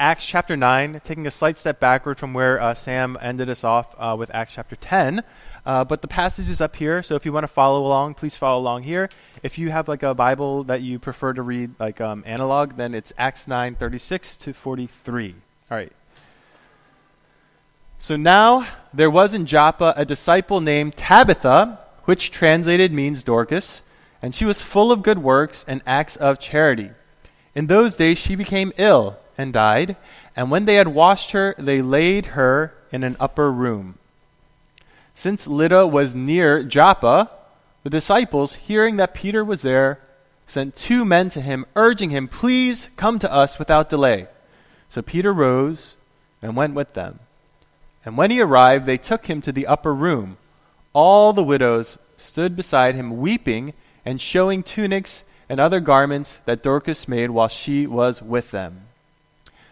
Acts chapter 9, taking a slight step backward from where uh, Sam ended us off uh, with Acts chapter 10. Uh, but the passage is up here, so if you want to follow along, please follow along here. If you have like a Bible that you prefer to read like um, analog, then it's Acts 9, 36 to 43. All right. So now there was in Joppa a disciple named Tabitha, which translated means Dorcas, and she was full of good works and acts of charity. In those days she became ill and died. And when they had washed her, they laid her in an upper room. Since Lydda was near Joppa, the disciples, hearing that Peter was there, sent two men to him, urging him, Please come to us without delay. So Peter rose and went with them. And when he arrived, they took him to the upper room. All the widows stood beside him, weeping and showing tunics and other garments that Dorcas made while she was with them.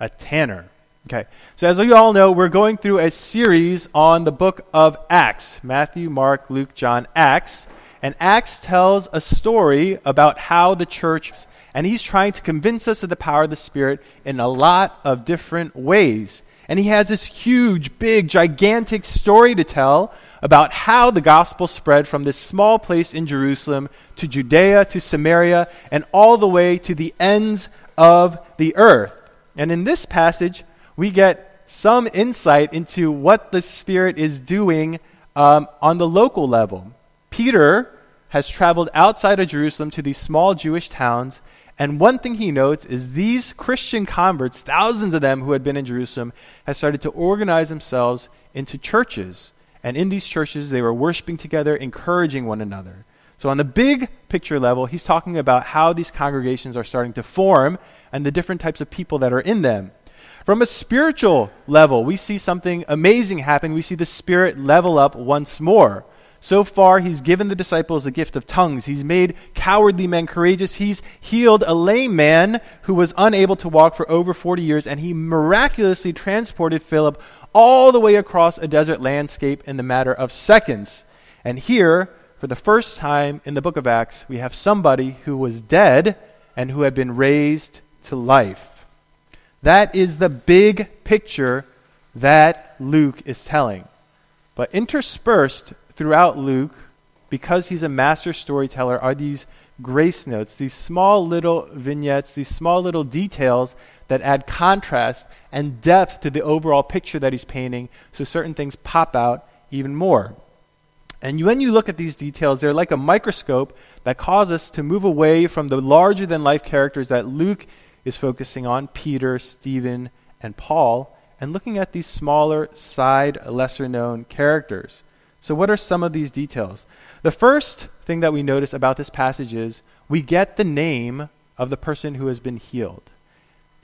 a tanner. Okay, so as you all know, we're going through a series on the book of Acts Matthew, Mark, Luke, John, Acts. And Acts tells a story about how the church, and he's trying to convince us of the power of the Spirit in a lot of different ways. And he has this huge, big, gigantic story to tell about how the gospel spread from this small place in Jerusalem to Judea, to Samaria, and all the way to the ends of the earth. And in this passage, we get some insight into what the Spirit is doing um, on the local level. Peter has traveled outside of Jerusalem to these small Jewish towns, and one thing he notes is these Christian converts, thousands of them who had been in Jerusalem, had started to organize themselves into churches. And in these churches, they were worshiping together, encouraging one another. So, on the big picture level, he's talking about how these congregations are starting to form and the different types of people that are in them. From a spiritual level, we see something amazing happen. We see the Spirit level up once more. So far, he's given the disciples the gift of tongues. He's made cowardly men courageous. He's healed a lame man who was unable to walk for over 40 years, and he miraculously transported Philip all the way across a desert landscape in the matter of seconds. And here, for the first time in the book of Acts, we have somebody who was dead and who had been raised to life. That is the big picture that Luke is telling. But interspersed throughout Luke, because he's a master storyteller, are these grace notes, these small little vignettes, these small little details that add contrast and depth to the overall picture that he's painting, so certain things pop out even more. And when you look at these details, they're like a microscope that cause us to move away from the larger than life characters that Luke is focusing on Peter, Stephen, and Paul, and looking at these smaller, side, lesser known characters. So, what are some of these details? The first thing that we notice about this passage is we get the name of the person who has been healed.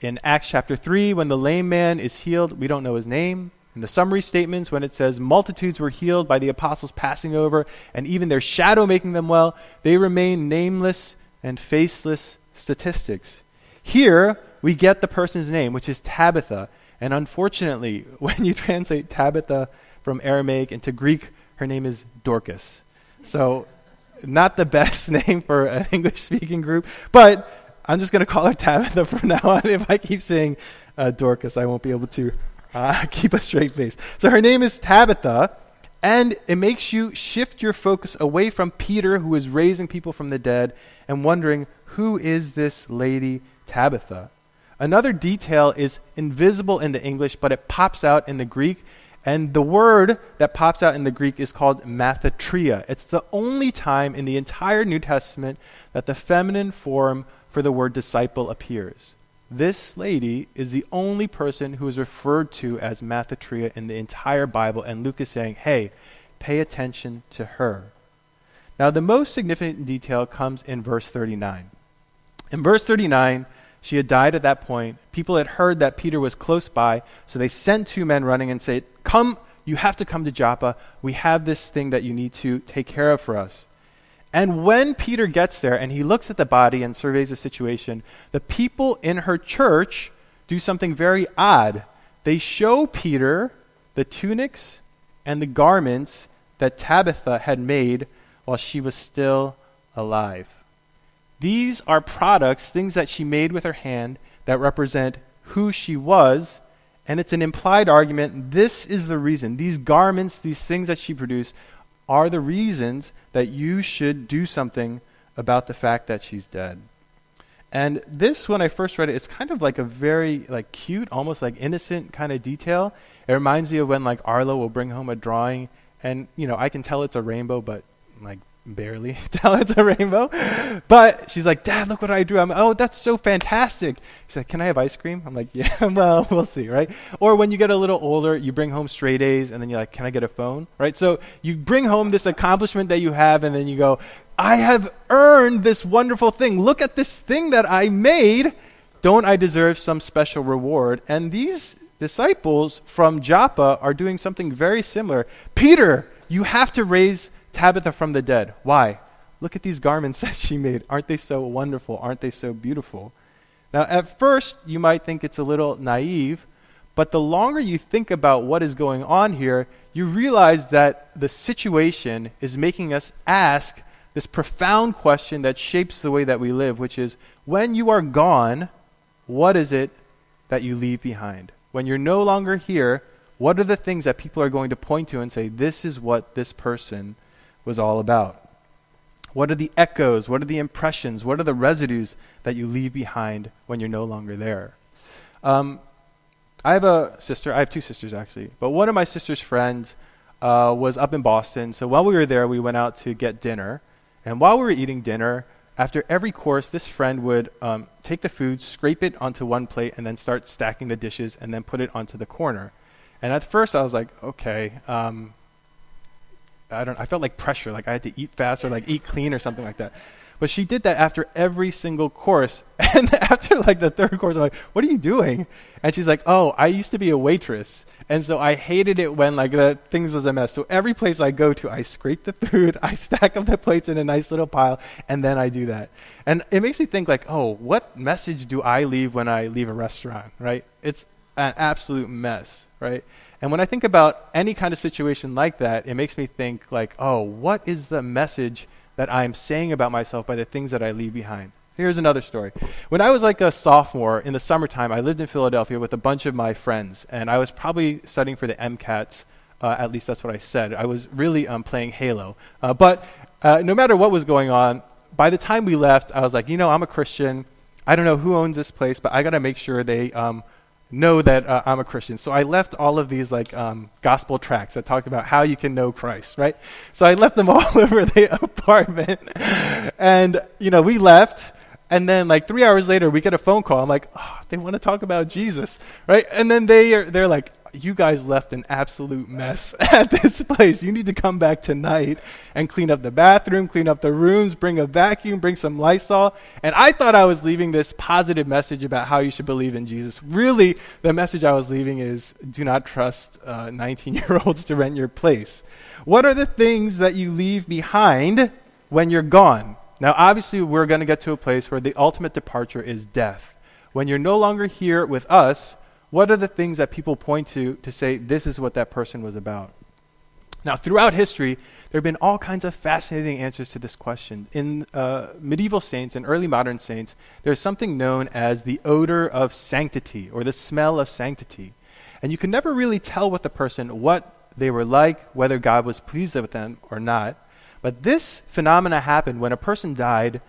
In Acts chapter 3, when the lame man is healed, we don't know his name. In the summary statements, when it says multitudes were healed by the apostles passing over and even their shadow making them well, they remain nameless and faceless statistics. Here, we get the person's name, which is Tabitha. And unfortunately, when you translate Tabitha from Aramaic into Greek, her name is Dorcas. So, not the best name for an English speaking group, but I'm just going to call her Tabitha from now on. If I keep saying uh, Dorcas, I won't be able to uh, keep a straight face. So, her name is Tabitha, and it makes you shift your focus away from Peter, who is raising people from the dead, and wondering, who is this lady Tabitha. Another detail is invisible in the English, but it pops out in the Greek. And the word that pops out in the Greek is called mathatria. It's the only time in the entire New Testament that the feminine form for the word disciple appears. This lady is the only person who is referred to as mathatria in the entire Bible, and Luke is saying, hey, pay attention to her. Now, the most significant detail comes in verse 39. In verse 39, She had died at that point. People had heard that Peter was close by, so they sent two men running and said, Come, you have to come to Joppa. We have this thing that you need to take care of for us. And when Peter gets there and he looks at the body and surveys the situation, the people in her church do something very odd. They show Peter the tunics and the garments that Tabitha had made while she was still alive. These are products, things that she made with her hand, that represent who she was. And it's an implied argument. This is the reason. These garments, these things that she produced, are the reasons that you should do something about the fact that she's dead. And this, when I first read it, it's kind of like a very like cute, almost like innocent kind of detail. It reminds me of when like Arlo will bring home a drawing, and you know I can tell it's a rainbow, but like barely tell it's a rainbow. But she's like, Dad, look what I drew. I'm, oh, that's so fantastic. She's like, Can I have ice cream? I'm like, Yeah, well, we'll see, right? Or when you get a little older, you bring home straight A's and then you're like, Can I get a phone? Right? So you bring home this accomplishment that you have and then you go, I have earned this wonderful thing. Look at this thing that I made. Don't I deserve some special reward? And these disciples from Joppa are doing something very similar. Peter, you have to raise Tabitha from the dead. Why? Look at these garments that she made. Aren't they so wonderful? Aren't they so beautiful? Now, at first, you might think it's a little naive, but the longer you think about what is going on here, you realize that the situation is making us ask this profound question that shapes the way that we live, which is when you are gone, what is it that you leave behind? When you're no longer here, what are the things that people are going to point to and say, this is what this person was all about. What are the echoes? What are the impressions? What are the residues that you leave behind when you're no longer there? Um, I have a sister. I have two sisters, actually. But one of my sister's friends uh, was up in Boston. So while we were there, we went out to get dinner. And while we were eating dinner, after every course, this friend would um, take the food, scrape it onto one plate, and then start stacking the dishes and then put it onto the corner. And at first, I was like, okay, um, I don't I felt like pressure, like I had to eat fast or like eat clean or something like that. But she did that after every single course. And after like the third course, I'm like, what are you doing? And she's like, oh, I used to be a waitress. And so I hated it when like the things was a mess. So every place I go to, I scrape the food, I stack up the plates in a nice little pile, and then I do that. And it makes me think like, oh, what message do I leave when I leave a restaurant, right? It's an absolute mess, right? And when I think about any kind of situation like that, it makes me think like, oh, what is the message that I'm saying about myself by the things that I leave behind? Here's another story. When I was like a sophomore in the summertime, I lived in Philadelphia with a bunch of my friends, and I was probably studying for the MCATs. Uh, at least that's what I said. I was really um, playing Halo. Uh, but uh, no matter what was going on, by the time we left, I was like, you know, I'm a Christian. I don't know who owns this place, but I got to make sure they um, know that uh, I'm a Christian. So I left all of these like um, gospel tracts that talked about how you can know Christ, right? So I left them all over the apartment, and you know we left. And then, like three hours later, we get a phone call. I'm like, oh, they want to talk about Jesus, right? And then they are, they're like, you guys left an absolute mess at this place. You need to come back tonight and clean up the bathroom, clean up the rooms, bring a vacuum, bring some Lysol. And I thought I was leaving this positive message about how you should believe in Jesus. Really, the message I was leaving is do not trust 19 uh, year olds to rent your place. What are the things that you leave behind when you're gone? Now, obviously, we're going to get to a place where the ultimate departure is death. When you're no longer here with us, what are the things that people point to to say this is what that person was about? Now, throughout history, there have been all kinds of fascinating answers to this question. In uh, medieval saints and early modern saints, there's something known as the odor of sanctity or the smell of sanctity. And you can never really tell what the person, what they were like, whether God was pleased with them or not. But this phenomena happened when a person died,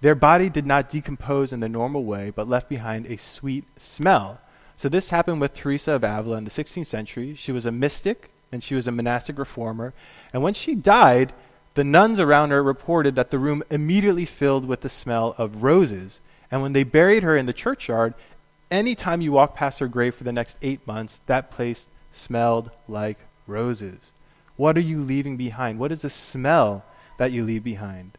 their body did not decompose in the normal way, but left behind a sweet smell. So this happened with Teresa of Avila in the 16th century. She was a mystic and she was a monastic reformer. And when she died, the nuns around her reported that the room immediately filled with the smell of roses. And when they buried her in the churchyard, any time you walked past her grave for the next eight months, that place smelled like roses. What are you leaving behind? What is the smell that you leave behind?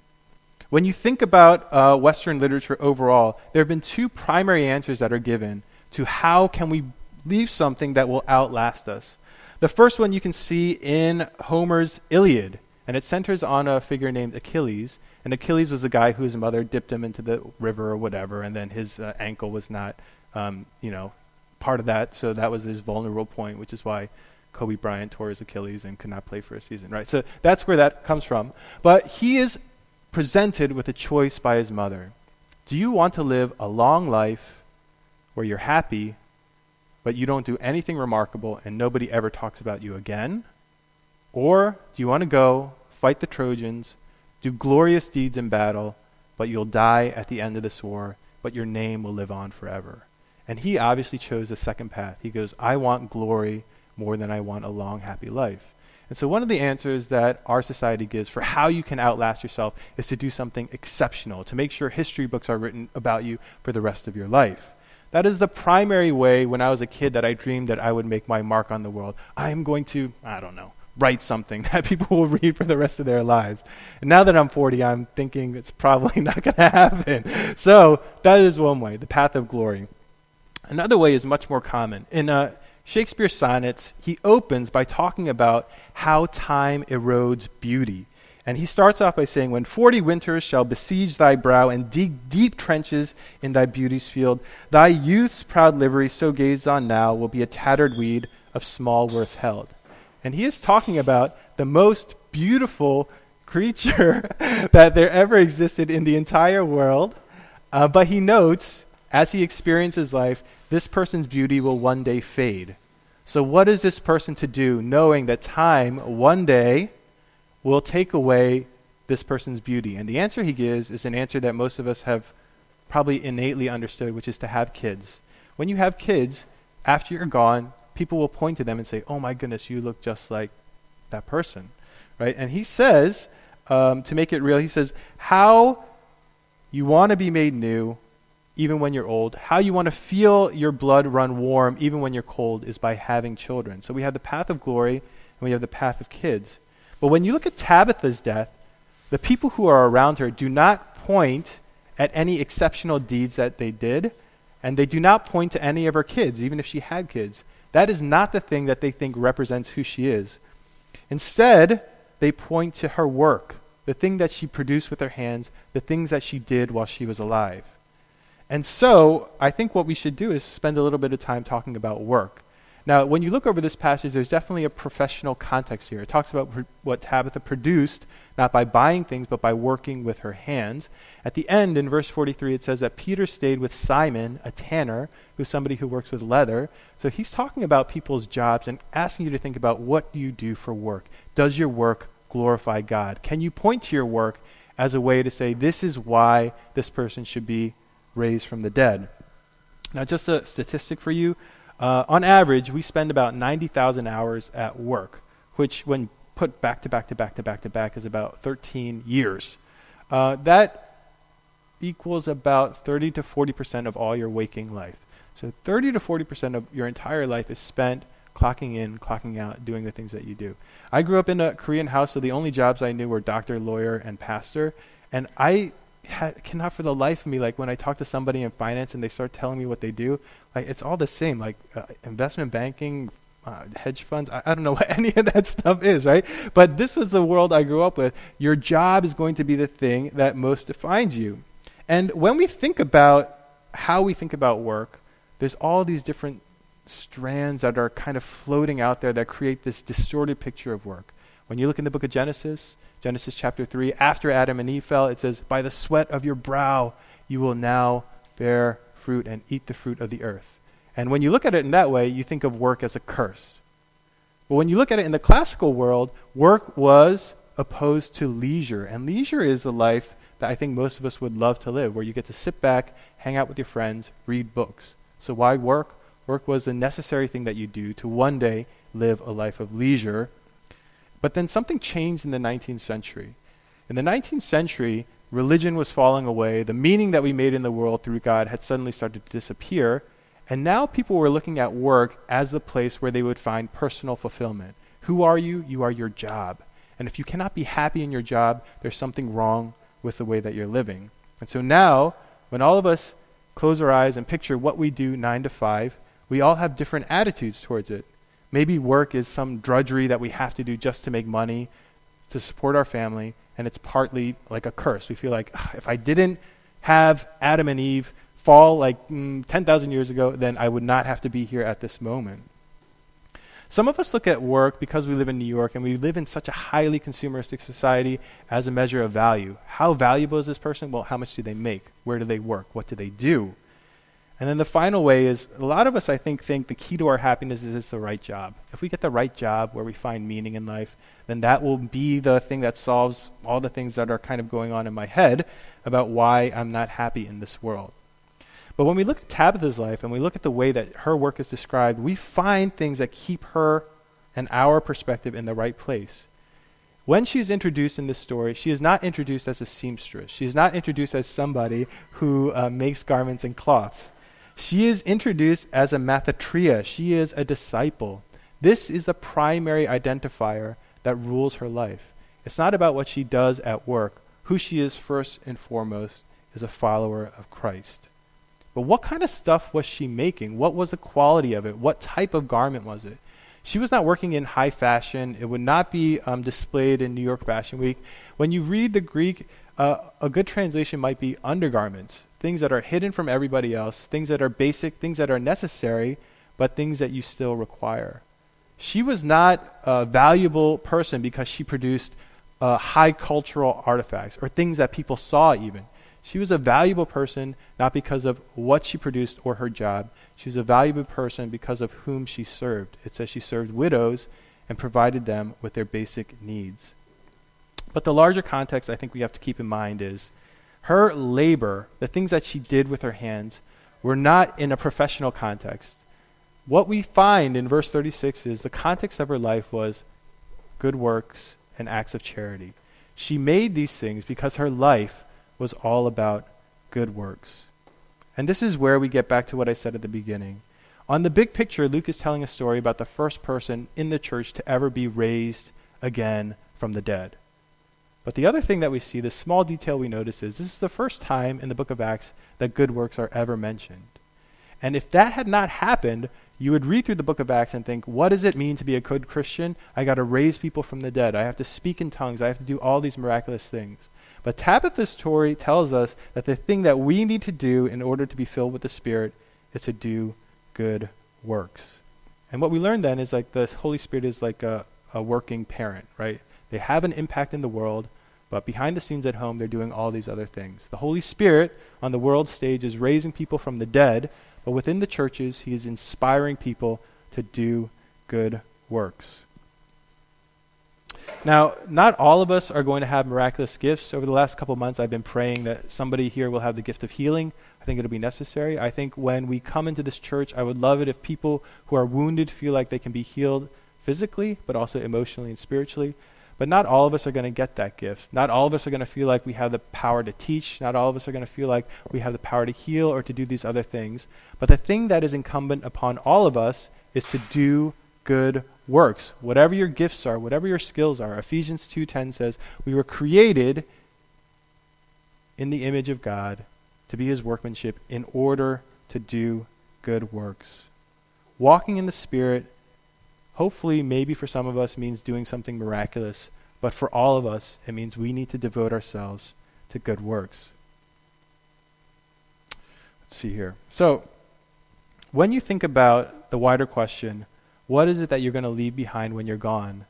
When you think about uh, Western literature overall, there have been two primary answers that are given to how can we leave something that will outlast us. The first one you can see in Homer's Iliad, and it centers on a figure named Achilles. And Achilles was the guy whose mother dipped him into the river or whatever, and then his uh, ankle was not, um, you know, part of that. So that was his vulnerable point, which is why Kobe Bryant tore his Achilles and could not play for a season, right? So that's where that comes from. But he is presented with a choice by his mother. Do you want to live a long life where you're happy, but you don't do anything remarkable and nobody ever talks about you again? Or do you want to go fight the Trojans, do glorious deeds in battle, but you'll die at the end of this war, but your name will live on forever? And he obviously chose the second path. He goes, I want glory more than I want a long, happy life. And so, one of the answers that our society gives for how you can outlast yourself is to do something exceptional, to make sure history books are written about you for the rest of your life. That is the primary way when I was a kid that I dreamed that I would make my mark on the world. I am going to, I don't know, write something that people will read for the rest of their lives. And now that I'm 40, I'm thinking it's probably not going to happen. So, that is one way, the path of glory. Another way is much more common. In uh, Shakespeare's sonnets, he opens by talking about how time erodes beauty. And he starts off by saying, When forty winters shall besiege thy brow and dig deep trenches in thy beauty's field, thy youth's proud livery, so gazed on now, will be a tattered weed of small worth held. And he is talking about the most beautiful creature that there ever existed in the entire world. Uh, but he notes, as he experiences life, this person's beauty will one day fade. So, what is this person to do, knowing that time one day will take away this person's beauty? And the answer he gives is an answer that most of us have probably innately understood, which is to have kids. When you have kids, after you're gone, people will point to them and say, Oh my goodness, you look just like that person. Right? And he says, um, to make it real, he says, How you want to be made new even when you're old. How you want to feel your blood run warm even when you're cold is by having children. So we have the path of glory and we have the path of kids. But when you look at Tabitha's death, the people who are around her do not point at any exceptional deeds that they did, and they do not point to any of her kids, even if she had kids. That is not the thing that they think represents who she is. Instead, they point to her work, the thing that she produced with her hands, the things that she did while she was alive. And so, I think what we should do is spend a little bit of time talking about work. Now, when you look over this passage, there's definitely a professional context here. It talks about pr- what Tabitha produced, not by buying things, but by working with her hands. At the end, in verse 43, it says that Peter stayed with Simon, a tanner, who's somebody who works with leather. So he's talking about people's jobs and asking you to think about what do you do for work? Does your work glorify God? Can you point to your work as a way to say, this is why this person should be raised from the dead. Now, just a statistic for you uh, on average, we spend about 90,000 hours at work, which, when put back to back to back to back to back, is about 13 years. Uh, that equals about 30 to 40% of all your waking life. So 30 to 40% of your entire life is spent clocking in, clocking out, doing the things that you do. I grew up in a Korean house, so the only jobs I knew were doctor, lawyer, and pastor. And I ha- cannot for the life of me like when I talk to somebody in finance and they start telling me what they do, like it's all the same, like uh, investment banking, uh, hedge funds. I, I, don't know what any of that stuff is, right? But this was the world I grew up with. Your job is going to be the thing that most defines you. And when we think about how we think about work, there's all these different strands that are kind of floating out there that create this distorted picture of work. When you look in the book of Genesis, Genesis chapter 3, after Adam and Eve fell, it says, By the sweat of your brow you will now bear fruit and eat the fruit of the earth. And when you look at it in that way, you think of work as a curse. But when you look at it in the classical world, work was opposed to leisure. And leisure is the life that I think most of us would love to live, where you get to sit back, hang out with your friends, read books. So why work? Work was the necessary thing that you do to one day live a life of leisure but then something changed in the 19th century. In the 19th century, religion was falling away. The meaning that we made in the world through God had suddenly started to disappear. And now people were looking at work as the place where they would find personal fulfillment. Who are you? You are your job. And if you cannot be happy in your job, there's something wrong with the way that you're living. And so now, when all of us close our eyes and picture what we do nine to five, we all have different attitudes towards it. Maybe work is some drudgery that we have to do just to make money, to support our family, and it's partly like a curse. We feel like if I didn't have Adam and Eve fall like mm, 10,000 years ago, then I would not have to be here at this moment. Some of us look at work because we live in New York and we live in such a highly consumeristic society as a measure of value. How valuable is this person? Well, how much do they make? Where do they work? What do they do? And then the final way is a lot of us, I think, think the key to our happiness is it's the right job. If we get the right job where we find meaning in life, then that will be the thing that solves all the things that are kind of going on in my head about why I'm not happy in this world. But when we look at Tabitha's life and we look at the way that her work is described, we find things that keep her and our perspective in the right place. When she's introduced in this story, she is not introduced as a seamstress. She is not introduced as somebody who uh, makes garments and cloths. She is introduced as a Mathatria. She is a disciple. This is the primary identifier that rules her life. It's not about what she does at work. Who she is first and foremost is a follower of Christ. But what kind of stuff was she making? What was the quality of it? What type of garment was it? She was not working in high fashion. It would not be um, displayed in New York Fashion Week. When you read the Greek, a good translation might be undergarments, things that are hidden from everybody else, things that are basic, things that are necessary, but things that you still require. She was not a valuable person because she produced uh, high cultural artifacts or things that people saw, even. She was a valuable person not because of what she produced or her job. She was a valuable person because of whom she served. It says she served widows and provided them with their basic needs. But the larger context I think we have to keep in mind is her labor, the things that she did with her hands, were not in a professional context. What we find in verse 36 is the context of her life was good works and acts of charity. She made these things because her life was all about good works. And this is where we get back to what I said at the beginning. On the big picture, Luke is telling a story about the first person in the church to ever be raised again from the dead. But the other thing that we see, the small detail we notice is this is the first time in the book of Acts that good works are ever mentioned. And if that had not happened, you would read through the book of Acts and think, what does it mean to be a good Christian? I got to raise people from the dead. I have to speak in tongues. I have to do all these miraculous things. But Tabitha's story tells us that the thing that we need to do in order to be filled with the Spirit is to do good works. And what we learn then is like the Holy Spirit is like a, a working parent, right? They have an impact in the world, but behind the scenes at home, they're doing all these other things. The Holy Spirit on the world stage is raising people from the dead, but within the churches, he is inspiring people to do good works. Now, not all of us are going to have miraculous gifts. Over the last couple months, I've been praying that somebody here will have the gift of healing. I think it'll be necessary. I think when we come into this church, I would love it if people who are wounded feel like they can be healed physically, but also emotionally and spiritually. But not all of us are going to get that gift. Not all of us are going to feel like we have the power to teach. Not all of us are going to feel like we have the power to heal or to do these other things. But the thing that is incumbent upon all of us is to do good works. Whatever your gifts are, whatever your skills are. Ephesians 2:10 says, "We were created in the image of God to be his workmanship in order to do good works." Walking in the spirit hopefully maybe for some of us means doing something miraculous, but for all of us it means we need to devote ourselves to good works. Let's see here. So, when you think about the wider question, what is it that you're going to leave behind when you're gone?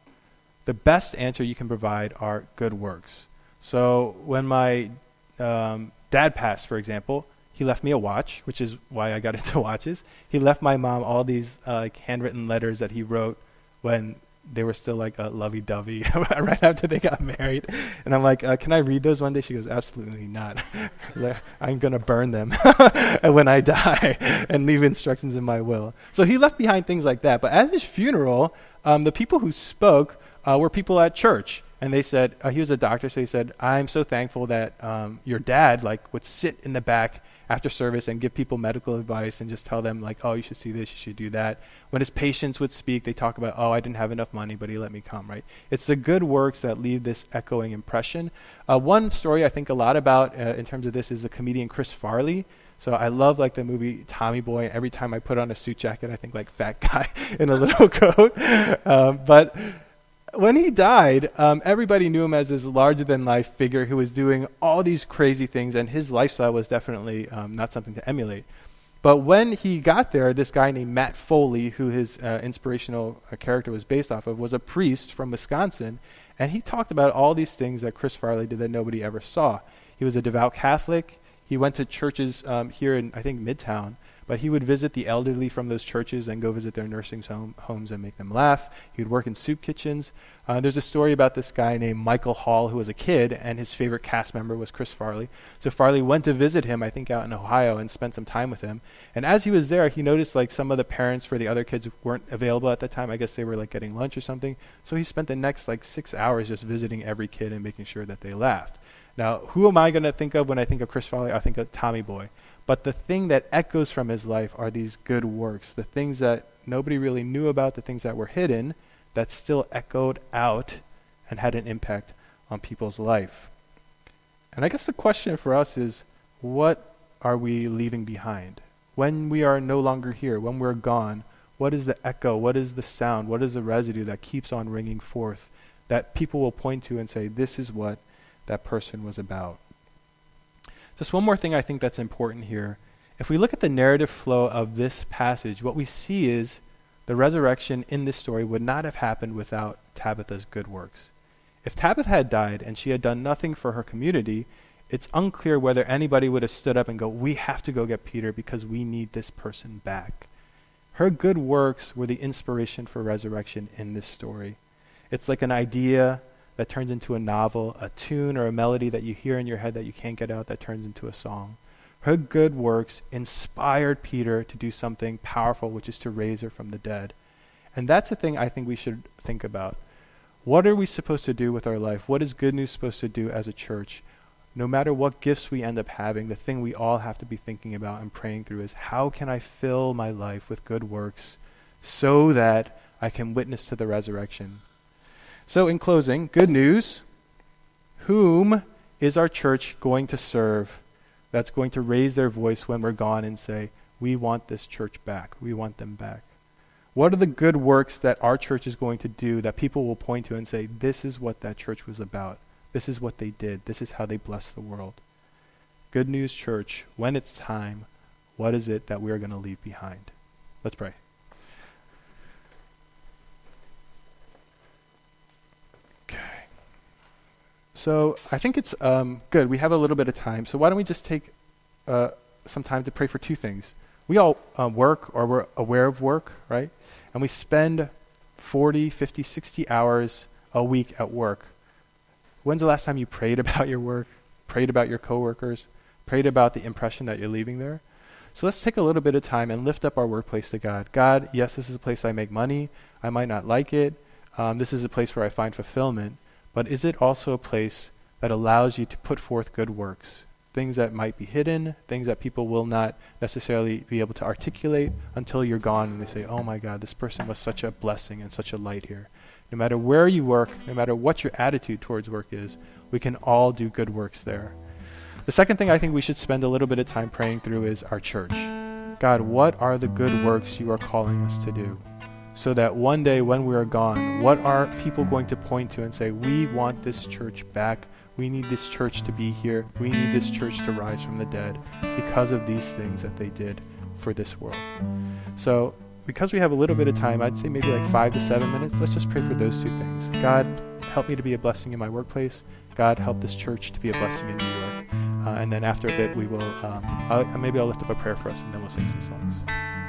The best answer you can provide are good works. So when my um, dad passed, for example, he left me a watch, which is why I got into watches. He left my mom all these uh, like handwritten letters that he wrote when they were still like lovey-dovey right after they got married. And I'm like, uh, can I read those one day? She goes, absolutely not. I'm going to burn them when I die and leave instructions in my will. So he left behind things like that. But at his funeral, um, the people who spoke uh, were people at church. And they said, uh, he was a doctor, so he said, I'm so thankful that um, your dad like would sit in the back after service and give people medical advice and just tell them like, oh, you should see this, you should do that. When his patients would speak, they talk about, oh, I didn't have enough money, but he let me come, right? It's the good works that leave this echoing impression. Uh, one story I think a lot about uh, in terms of this is the comedian Chris Farley. So I love like the movie Tommy Boy. Every time I put on a suit jacket, I think like fat guy in a little coat. Um, but when he died, um, everybody knew him as this larger than life figure who was doing all these crazy things, and his lifestyle was definitely um, not something to emulate. But when he got there, this guy named Matt Foley, who his uh, inspirational uh, character was based off of, was a priest from Wisconsin, and he talked about all these things that Chris Farley did that nobody ever saw. He was a devout Catholic. He went to churches um, here in, I think, Midtown, but he would visit the elderly from those churches and go visit their nursing home, homes and make them laugh. He would work in soup kitchens. Uh, there's a story about this guy named Michael Hall who was a kid, and his favorite cast member was Chris Farley. So Farley went to visit him, I think, out in Ohio, and spent some time with him. And as he was there, he noticed like some of the parents for the other kids weren't available at that time. I guess they were like getting lunch or something. So he spent the next like six hours just visiting every kid and making sure that they laughed. Now, who am I going to think of when I think of Chris Farley? I think of Tommy Boy. But the thing that echoes from his life are these good works, the things that nobody really knew about, the things that were hidden, that still echoed out and had an impact on people's life. And I guess the question for us is what are we leaving behind? When we are no longer here, when we're gone, what is the echo? What is the sound? What is the residue that keeps on ringing forth that people will point to and say, this is what that person was about? Just one more thing I think that's important here. If we look at the narrative flow of this passage, what we see is the resurrection in this story would not have happened without Tabitha's good works. If Tabitha had died and she had done nothing for her community, it's unclear whether anybody would have stood up and go, We have to go get Peter because we need this person back. Her good works were the inspiration for resurrection in this story. It's like an idea that turns into a novel, a tune or a melody that you hear in your head that you can't get out that turns into a song. Her good works inspired Peter to do something powerful, which is to raise her from the dead. And that's the thing I think we should think about. What are we supposed to do with our life? What is good news supposed to do as a church? No matter what gifts we end up having, the thing we all have to be thinking about and praying through is how can I fill my life with good works so that I can witness to the resurrection? So, in closing, good news. Whom is our church going to serve that's going to raise their voice when we're gone and say, We want this church back. We want them back? What are the good works that our church is going to do that people will point to and say, This is what that church was about? This is what they did. This is how they blessed the world. Good News Church, when it's time, what is it that we are going to leave behind? Let's pray. So I think it's um, good. We have a little bit of time. So why don't we just take uh, some time to pray for two things? We all uh, work or we're aware of work, right? And we spend 40, 50, 60 hours a week at work. When's the last time you prayed about your work, prayed about your coworkers, prayed about the impression that you're leaving there? So let's take a little bit of time and lift up our workplace to God. God, yes, this is a place I make money. I might not like it. Um, this is a place where I find fulfillment. But is it also a place that allows you to put forth good works? Things that might be hidden, things that people will not necessarily be able to articulate until you're gone and they say, oh my God, this person was such a blessing and such a light here. No matter where you work, no matter what your attitude towards work is, we can all do good works there. The second thing I think we should spend a little bit of time praying through is our church. God, what are the good works you are calling us to do? So that one day when we are gone, what are people going to point to and say, We want this church back. We need this church to be here. We need this church to rise from the dead because of these things that they did for this world. So, because we have a little bit of time, I'd say maybe like five to seven minutes, let's just pray for those two things. God, help me to be a blessing in my workplace. God, help this church to be a blessing in New York. Uh, and then after a bit, we will, um, I'll, maybe I'll lift up a prayer for us and then we'll sing some songs.